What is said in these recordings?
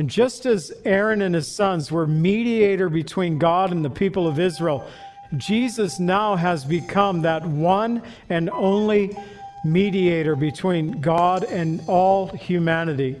And just as Aaron and his sons were mediator between God and the people of Israel, Jesus now has become that one and only mediator between God and all humanity.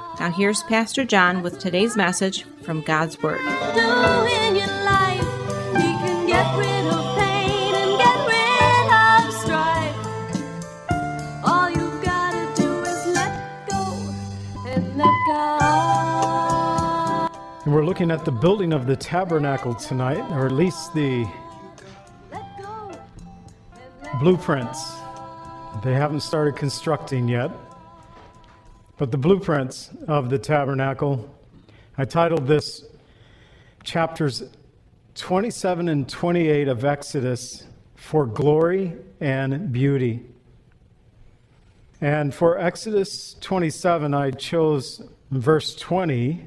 Now, here's Pastor John with today's message from God's Word. do in your life. He can get rid of pain and get rid of strife. All you've gotta do is let go and let God. And we're looking at the building of the tabernacle tonight, or at least the Let go and let blueprints. They haven't started constructing yet. But the blueprints of the tabernacle, I titled this chapters 27 and 28 of Exodus for glory and beauty. And for Exodus 27, I chose verse 20,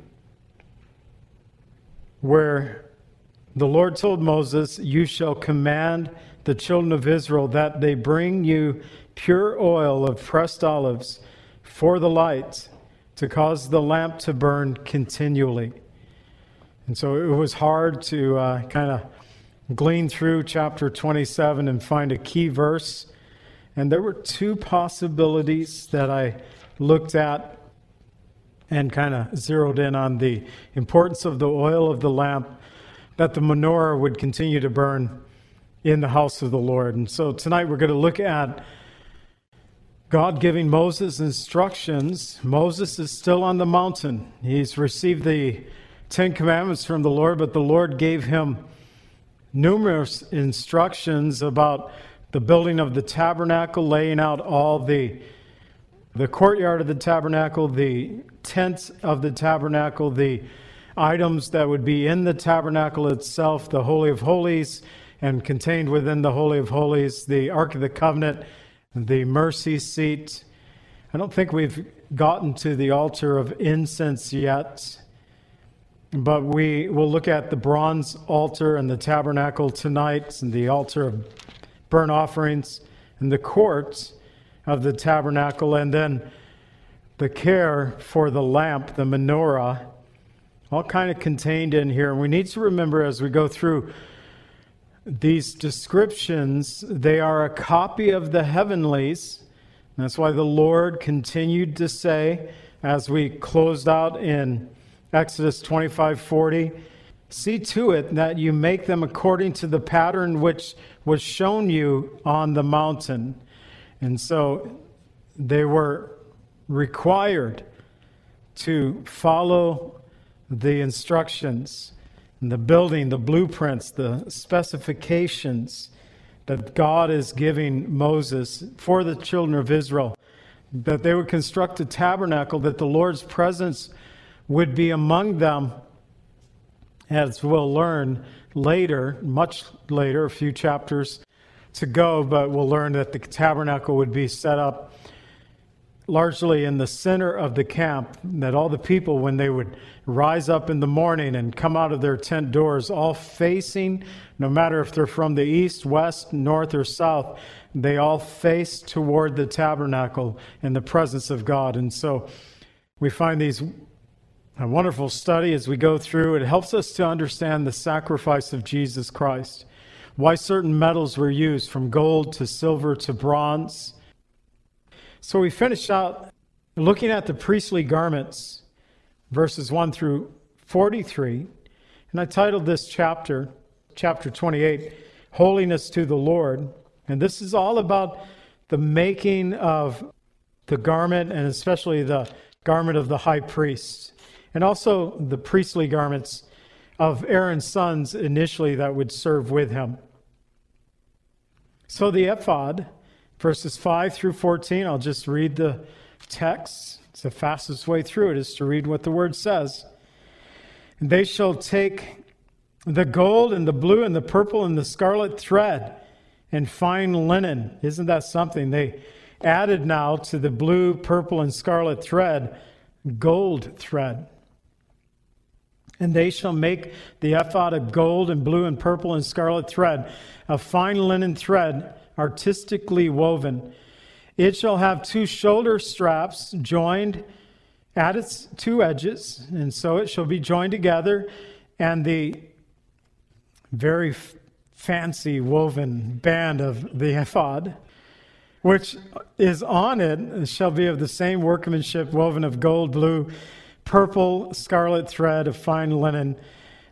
where the Lord told Moses, You shall command the children of Israel that they bring you pure oil of pressed olives for the light to cause the lamp to burn continually. And so it was hard to uh, kind of glean through chapter 27 and find a key verse. And there were two possibilities that I looked at and kind of zeroed in on the importance of the oil of the lamp, that the menorah would continue to burn in the house of the Lord. And so tonight we're going to look at God giving Moses instructions. Moses is still on the mountain. He's received the Ten Commandments from the Lord, but the Lord gave him numerous instructions about the building of the tabernacle, laying out all the the courtyard of the tabernacle, the tent of the tabernacle, the items that would be in the tabernacle itself, the Holy of Holies, and contained within the Holy of Holies, the Ark of the Covenant, the mercy seat. I don't think we've gotten to the altar of incense yet, but we will look at the bronze altar and the tabernacle tonight, and the altar of burnt offerings, and the courts of the tabernacle, and then the care for the lamp, the menorah, all kind of contained in here. And we need to remember as we go through these descriptions, they are a copy of the heavenlies. That's why the Lord continued to say, as we closed out in Exodus 25 40, see to it that you make them according to the pattern which was shown you on the mountain. And so they were required to follow the instructions the building, the blueprints, the specifications that God is giving Moses for the children of Israel, that they would construct a tabernacle, that the Lord's presence would be among them, as we'll learn later, much later, a few chapters to go, but we'll learn that the tabernacle would be set up largely in the center of the camp, that all the people, when they would rise up in the morning and come out of their tent doors, all facing, no matter if they're from the east, west, north, or south, they all face toward the tabernacle in the presence of God. And so we find these a wonderful study as we go through. It helps us to understand the sacrifice of Jesus Christ, why certain metals were used, from gold to silver to bronze. So we finished out looking at the priestly garments, verses 1 through 43. And I titled this chapter, chapter 28, Holiness to the Lord. And this is all about the making of the garment and especially the garment of the high priest, and also the priestly garments of Aaron's sons initially that would serve with him. So the ephod, verses 5 through 14, I'll just read the text. It's the fastest way through it is to read what the word says. And they shall take the gold and the blue and the purple and the scarlet thread and fine linen. Isn't that something? They added now to the blue, purple, and scarlet thread gold thread. And they shall make the ephod of gold and blue and purple and scarlet thread, a fine linen thread, artistically woven. It shall have two shoulder straps joined at its two edges, and so it shall be joined together, and the very f- fancy woven band of the ephod which is on it shall be of the same workmanship woven of gold, blue, purple, scarlet thread of fine linen.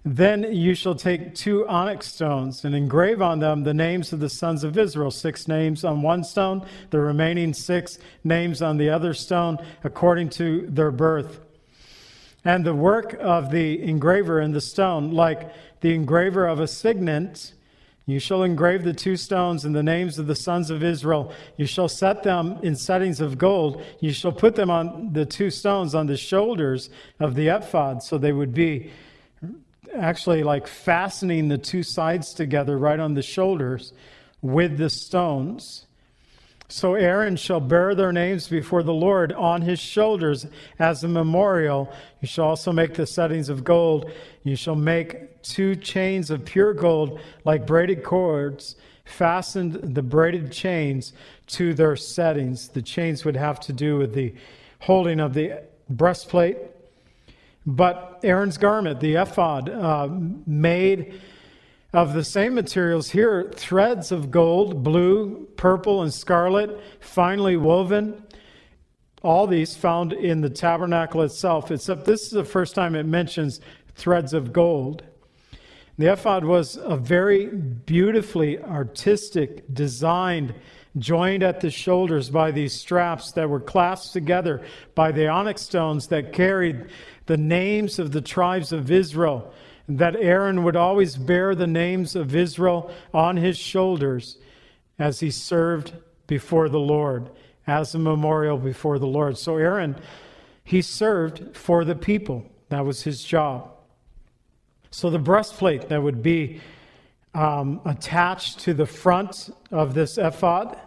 Then you shall take two onyx stones and engrave on them the names of the sons of Israel, six names on one stone, the remaining six names on the other stone, according to their birth. And the work of the engraver in the stone, like the engraver of a signet, you shall engrave the two stones in the names of the sons of Israel. You shall set them in settings of gold. You shall put them on the two stones on the shoulders of the ephod, so they would be actually like fastening the two sides together right on the shoulders with the stones. So Aaron shall bear their names before the Lord on his shoulders as a memorial. You shall also make the settings of gold. You shall make two chains of pure gold like braided cords, fastened the braided chains to their settings. The chains would have to do with the holding of the breastplate. But Aaron's garment, the ephod, uh, made of the same materials here threads of gold, blue, purple, and scarlet, finely woven. All these found in the tabernacle itself, except this is the first time it mentions threads of gold. The ephod was a very beautifully artistic, designed, joined at the shoulders by these straps that were clasped together by the onyx stones that carried the names of the tribes of Israel that Aaron would always bear the names of Israel on his shoulders as he served before the Lord, as a memorial before the Lord. So Aaron, he served for the people. That was his job. So the breastplate that would be um, attached to the front of this ephod,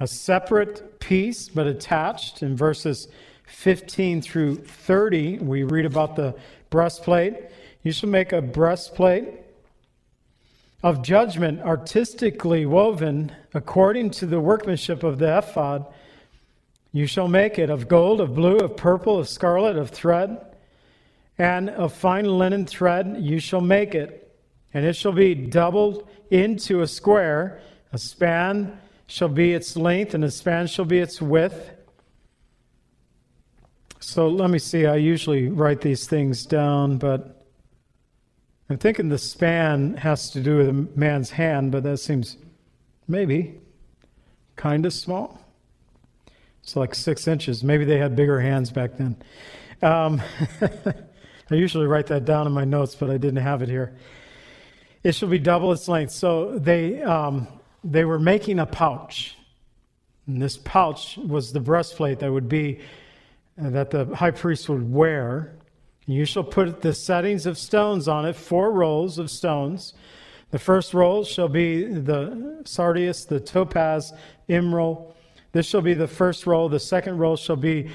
a separate piece but attached in verses 15 through 30, we read about the breastplate. You shall make a breastplate of judgment artistically woven according to the workmanship of the ephod. You shall make it of gold, of blue, of purple, of scarlet, of thread, and of fine linen thread. You shall make it, and it shall be doubled into a square. A span shall be its length, and a span shall be its width. So let me see. I usually write these things down, but I'm thinking the span has to do with a man's hand, but that seems maybe kind of small. It's like six inches. Maybe they had bigger hands back then. Um, I usually write that down in my notes, but I didn't have it here. It shall be double its length. So they um, they were making a pouch, and this pouch was the breastplate that would be uh, that the high priest would wear you shall put the settings of stones on it, four rolls of stones. The first roll shall be the sardius, the topaz, emerald. This shall be the first roll. The second roll shall be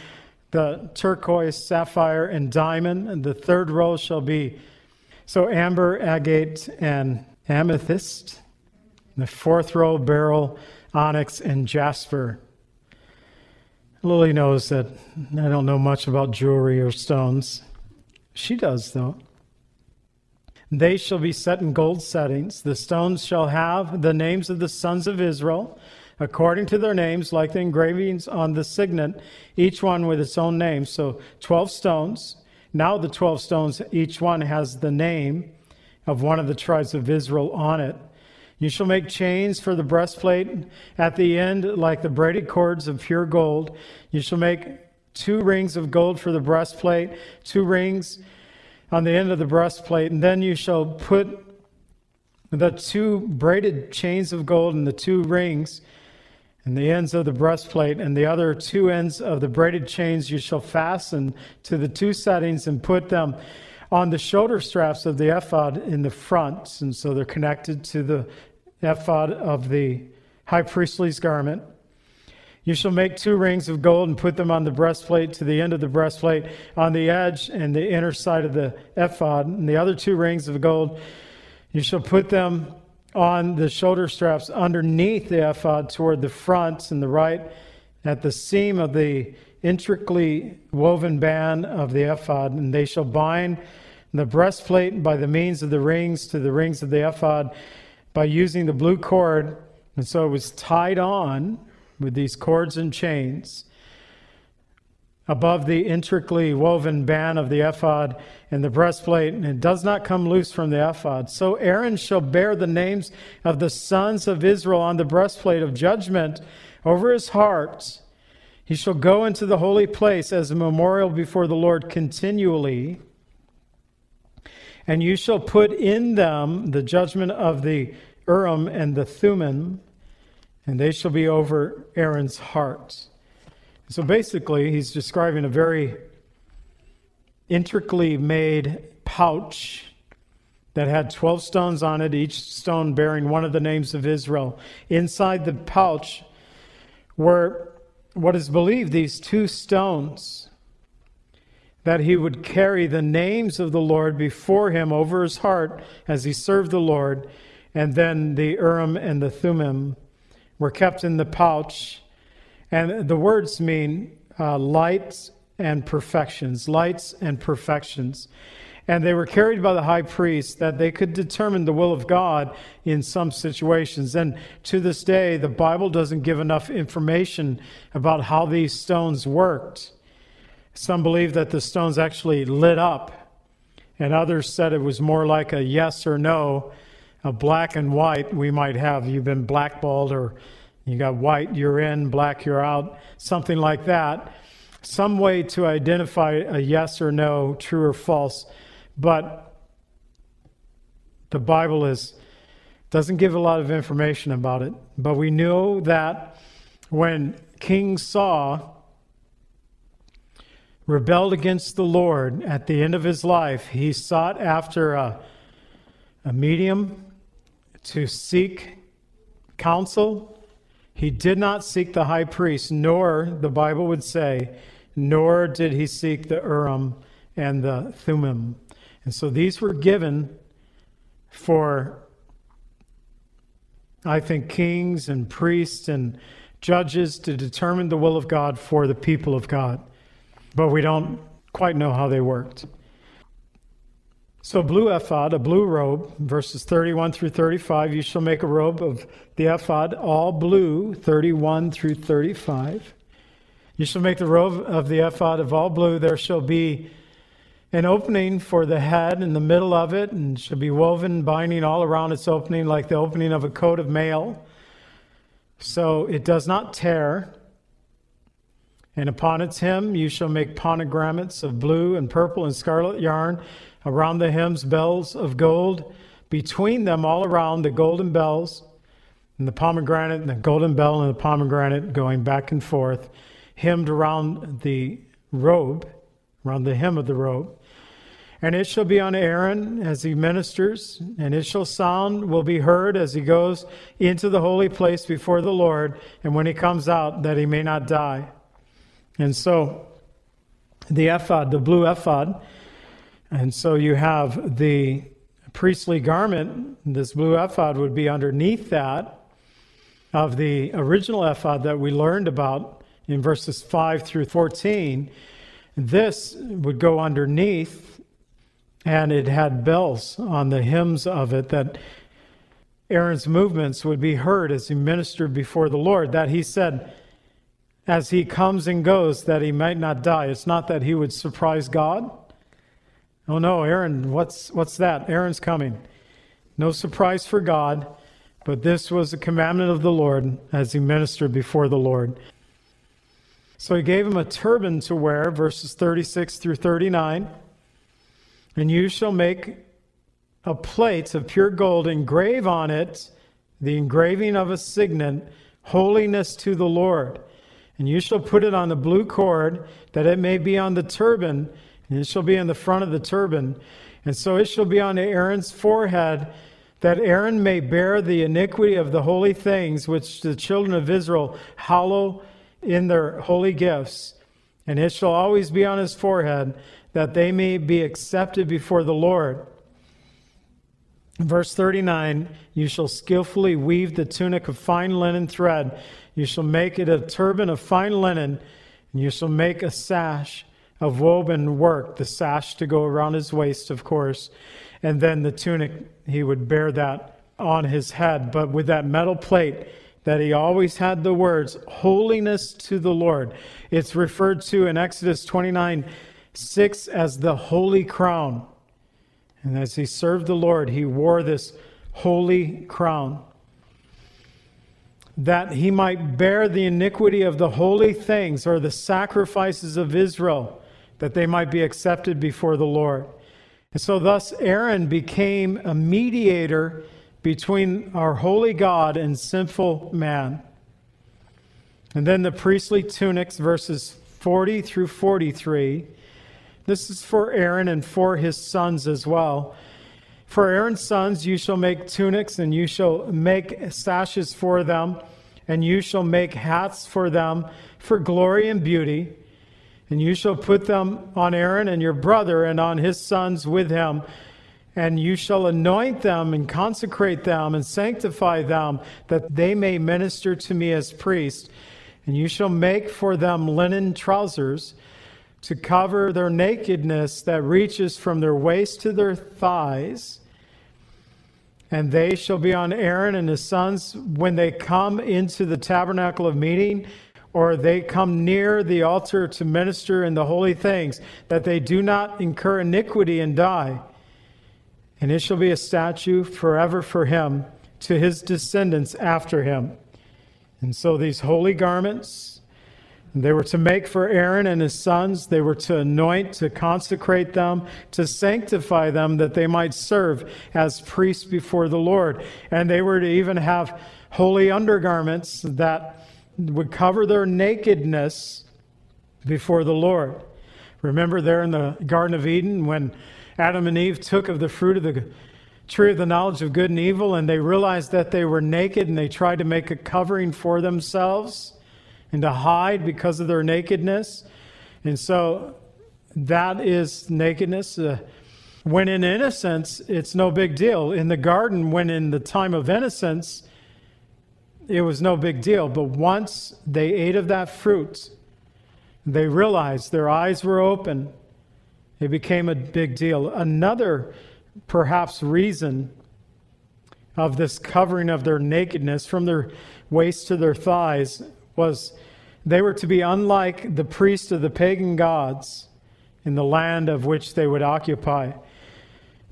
the turquoise, sapphire, and diamond. And the third roll shall be so amber, agate, and amethyst. The fourth row, beryl, onyx, and jasper. Lily knows that I don't know much about jewelry or stones. She does, though. They shall be set in gold settings. The stones shall have the names of the sons of Israel, according to their names, like the engravings on the signet, each one with its own name. So 12 stones. Now the 12 stones, each one has the name of one of the tribes of Israel on it. You shall make chains for the breastplate at the end, like the braided cords of pure gold. You shall make two rings of gold for the breastplate, two rings on the end of the breastplate, and then you shall put the two braided chains of gold and the two rings and the ends of the breastplate and the other two ends of the braided chains you shall fasten to the two settings and put them on the shoulder straps of the ephod in the front. And so they're connected to the ephod of the high priestly's garment. You shall make two rings of gold and put them on the breastplate to the end of the breastplate on the edge and the inner side of the ephod. And the other two rings of gold you shall put them on the shoulder straps underneath the ephod toward the front and the right at the seam of the intricately woven band of the ephod, and they shall bind the breastplate by the means of the rings to the rings of the ephod by using the blue cord. And so it was tied on with these cords and chains above the intricately woven band of the ephod and the breastplate, and it does not come loose from the ephod. So Aaron shall bear the names of the sons of Israel on the breastplate of judgment over his heart. He shall go into the holy place as a memorial before the Lord continually. And you shall put in them the judgment of the Urim and the Thummim, and they shall be over Aaron's heart. So basically, he's describing a very intricately made pouch that had 12 stones on it, each stone bearing one of the names of Israel. Inside the pouch were what is believed these two stones that he would carry the names of the Lord before him over his heart as he served the Lord. And then the Urim and the Thummim were kept in the pouch and the words mean uh, lights and perfections, lights and perfections. And they were carried by the high priest that they could determine the will of God in some situations. And to this day, the Bible doesn't give enough information about how these stones worked. Some believe that the stones actually lit up, and others said it was more like a yes or no, a black and white. We might have, you've been blackballed or you got white, you're in, black, you're out, something like that. Some way to identify a yes or no, true or false. But the Bible is doesn't give a lot of information about it. But we know that when King Saul rebelled against the Lord at the end of his life, he sought after a, a medium to seek counsel he did not seek the high priest, nor, the Bible would say, nor did he seek the Urim and the Thummim. And so these were given for, I think, kings and priests and judges to determine the will of God for the people of God. But we don't quite know how they worked. So, blue ephod, a blue robe, verses 31 through 35. You shall make a robe of the ephod, all blue, 31 through 35. You shall make the robe of the ephod of all blue. There shall be an opening for the head in the middle of it, and shall be woven binding all around its opening, like the opening of a coat of mail. So it does not tear. And upon its hem you shall make pomegranates of blue and purple and scarlet yarn Around the hems, bells of gold. Between them, all around, the golden bells and the pomegranate and the golden bell and the pomegranate going back and forth, hemmed around the robe, around the hem of the robe. And it shall be on Aaron as he ministers, and it shall sound, will be heard as he goes into the holy place before the Lord, and when he comes out, that he may not die. And so, the ephod, the blue ephod, and so you have the priestly garment, this blue ephod would be underneath that of the original ephod that we learned about in verses 5 through 14. This would go underneath, and it had bells on the hymns of it that Aaron's movements would be heard as he ministered before the Lord. That he said, as he comes and goes, that he might not die. It's not that he would surprise God Oh no, Aaron, what's, what's that? Aaron's coming. No surprise for God, but this was a commandment of the Lord as he ministered before the Lord. So he gave him a turban to wear, verses 36 through 39. And you shall make a plate of pure gold, engrave on it the engraving of a signet, holiness to the Lord. And you shall put it on the blue cord, that it may be on the turban, and it shall be in the front of the turban. And so it shall be on Aaron's forehead, that Aaron may bear the iniquity of the holy things which the children of Israel hallow in their holy gifts. And it shall always be on his forehead, that they may be accepted before the Lord. Verse 39 You shall skillfully weave the tunic of fine linen thread. You shall make it a turban of fine linen, and you shall make a sash of woven work, the sash to go around his waist, of course, and then the tunic, he would bear that on his head, but with that metal plate that he always had the words, holiness to the Lord. It's referred to in Exodus 29 6 as the holy crown. And as he served the Lord, he wore this holy crown that he might bear the iniquity of the holy things or the sacrifices of Israel that they might be accepted before the Lord. And so, thus, Aaron became a mediator between our holy God and sinful man. And then the priestly tunics, verses 40 through 43. This is for Aaron and for his sons as well. For Aaron's sons, you shall make tunics, and you shall make sashes for them, and you shall make hats for them for glory and beauty. And you shall put them on Aaron and your brother and on his sons with him. And you shall anoint them and consecrate them and sanctify them, that they may minister to me as priests. And you shall make for them linen trousers to cover their nakedness that reaches from their waist to their thighs. And they shall be on Aaron and his sons when they come into the tabernacle of meeting or they come near the altar to minister in the holy things, that they do not incur iniquity and die. And it shall be a statue forever for him, to his descendants after him. And so these holy garments, they were to make for Aaron and his sons. They were to anoint, to consecrate them, to sanctify them, that they might serve as priests before the Lord. And they were to even have holy undergarments that would cover their nakedness before the Lord. Remember there in the Garden of Eden when Adam and Eve took of the fruit of the tree of the knowledge of good and evil and they realized that they were naked and they tried to make a covering for themselves and to hide because of their nakedness. And so that is nakedness. Uh, when in innocence, it's no big deal. In the garden, when in the time of innocence, it was no big deal. But once they ate of that fruit, they realized their eyes were open. It became a big deal. Another, perhaps, reason of this covering of their nakedness from their waist to their thighs was they were to be unlike the priests of the pagan gods in the land of which they would occupy.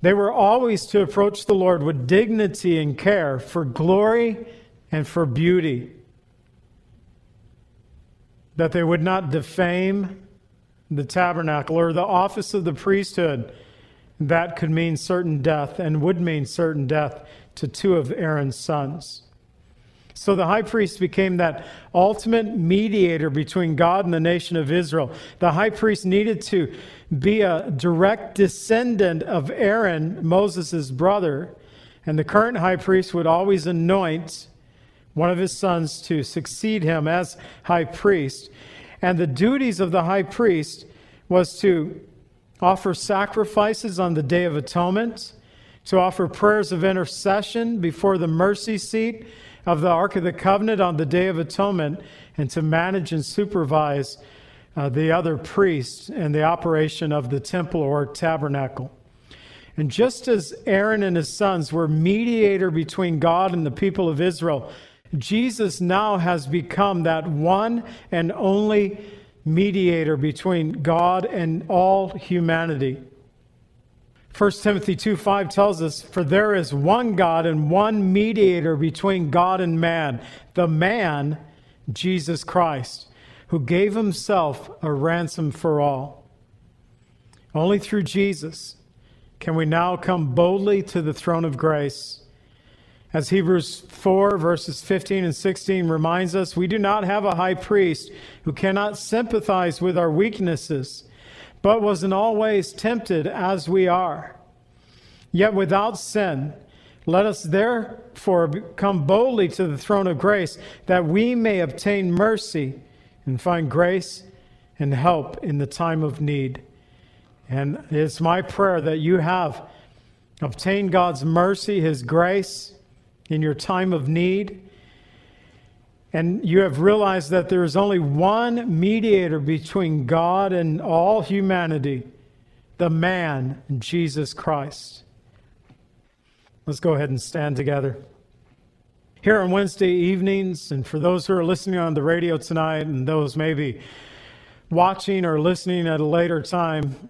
They were always to approach the Lord with dignity and care for glory and for beauty, that they would not defame the tabernacle or the office of the priesthood. That could mean certain death and would mean certain death to two of Aaron's sons. So the high priest became that ultimate mediator between God and the nation of Israel. The high priest needed to be a direct descendant of Aaron, Moses' brother, and the current high priest would always anoint one of his sons to succeed him as high priest. And the duties of the high priest was to offer sacrifices on the Day of Atonement, to offer prayers of intercession before the mercy seat of the Ark of the Covenant on the Day of Atonement, and to manage and supervise uh, the other priests and the operation of the temple or tabernacle. And just as Aaron and his sons were mediator between God and the people of Israel, Jesus now has become that one and only mediator between God and all humanity. 1 Timothy 2 5 tells us, For there is one God and one mediator between God and man, the man, Jesus Christ, who gave himself a ransom for all. Only through Jesus can we now come boldly to the throne of grace. As Hebrews 4, verses 15 and 16 reminds us, we do not have a high priest who cannot sympathize with our weaknesses, but was in all ways tempted as we are, yet without sin. Let us therefore come boldly to the throne of grace that we may obtain mercy and find grace and help in the time of need. And it's my prayer that you have obtained God's mercy, His grace in your time of need. And you have realized that there is only one mediator between God and all humanity the man, Jesus Christ. Let's go ahead and stand together. Here on Wednesday evenings, and for those who are listening on the radio tonight, and those maybe watching or listening at a later time,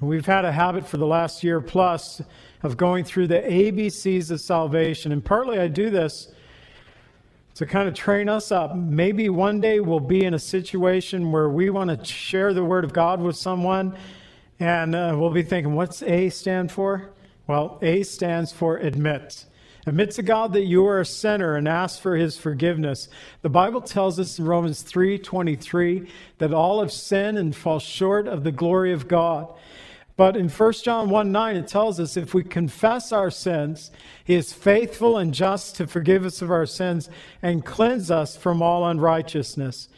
We've had a habit for the last year plus of going through the ABCs of salvation. And partly I do this to kind of train us up. Maybe one day we'll be in a situation where we want to share the Word of God with someone, and uh, we'll be thinking, what's A stand for? Well, A stands for admit. Admit to God that you are a sinner and ask for his forgiveness. The Bible tells us in Romans 3:23 that all have sinned and fall short of the glory of God. But in 1 John 1 9, it tells us if we confess our sins, he is faithful and just to forgive us of our sins and cleanse us from all unrighteousness.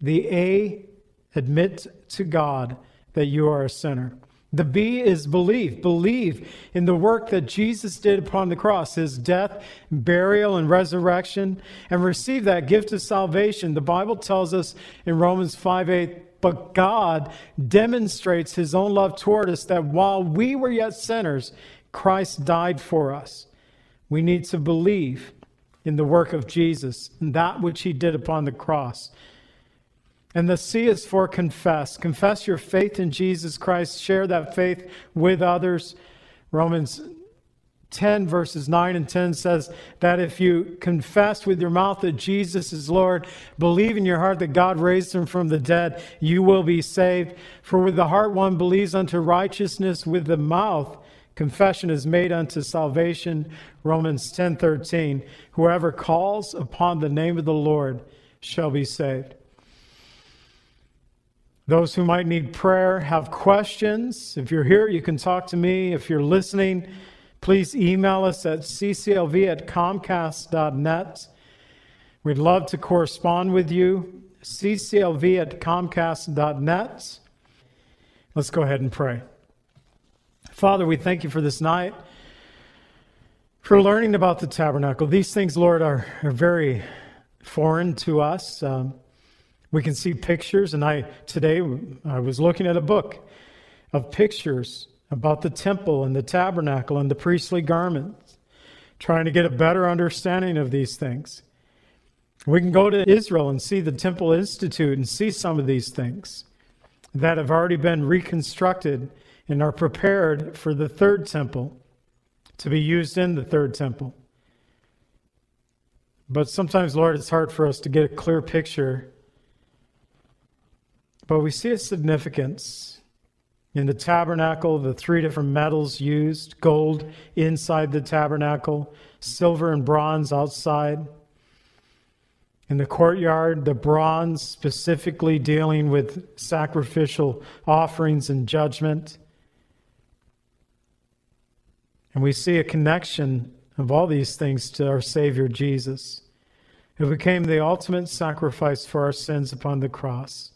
The A, admit to God that you are a sinner. The B is believe. Believe in the work that Jesus did upon the cross, his death, burial, and resurrection, and receive that gift of salvation. The Bible tells us in Romans 5 8, but God demonstrates his own love toward us that while we were yet sinners, Christ died for us. We need to believe in the work of Jesus and that which he did upon the cross. And the C is for confess. Confess your faith in Jesus Christ. Share that faith with others. Romans 10, verses 9 and 10 says that if you confess with your mouth that Jesus is Lord, believe in your heart that God raised him from the dead, you will be saved. For with the heart one believes unto righteousness, with the mouth confession is made unto salvation. Romans 10 13. Whoever calls upon the name of the Lord shall be saved. Those who might need prayer, have questions. If you're here, you can talk to me. If you're listening, Please email us at cclv at comcast.net. We'd love to correspond with you. cclv at comcast.net. Let's go ahead and pray. Father, we thank you for this night, for learning about the tabernacle. These things, Lord, are, are very foreign to us. Um, we can see pictures, and I today I was looking at a book of pictures about the temple and the tabernacle and the priestly garments, trying to get a better understanding of these things. We can go to Israel and see the Temple Institute and see some of these things that have already been reconstructed and are prepared for the third temple to be used in the third temple. But sometimes, Lord, it's hard for us to get a clear picture. But we see a significance in the tabernacle, the three different metals used gold inside the tabernacle, silver and bronze outside. In the courtyard, the bronze specifically dealing with sacrificial offerings and judgment. And we see a connection of all these things to our Savior Jesus, who became the ultimate sacrifice for our sins upon the cross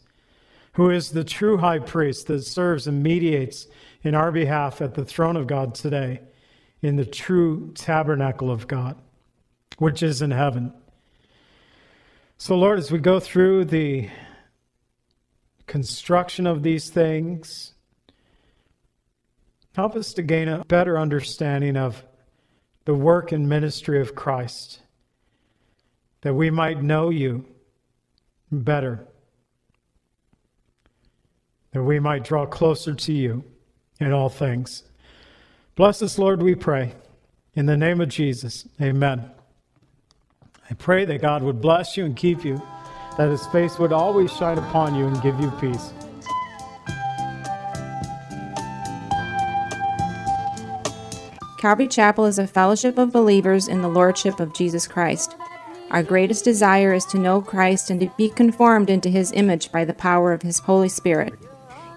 who is the true high priest that serves and mediates in our behalf at the throne of God today, in the true tabernacle of God, which is in heaven. So, Lord, as we go through the construction of these things, help us to gain a better understanding of the work and ministry of Christ, that we might know you better that we might draw closer to you in all things. Bless us, Lord, we pray. In the name of Jesus, amen. I pray that God would bless you and keep you, that his face would always shine upon you and give you peace. Calvary Chapel is a fellowship of believers in the Lordship of Jesus Christ. Our greatest desire is to know Christ and to be conformed into his image by the power of his Holy Spirit.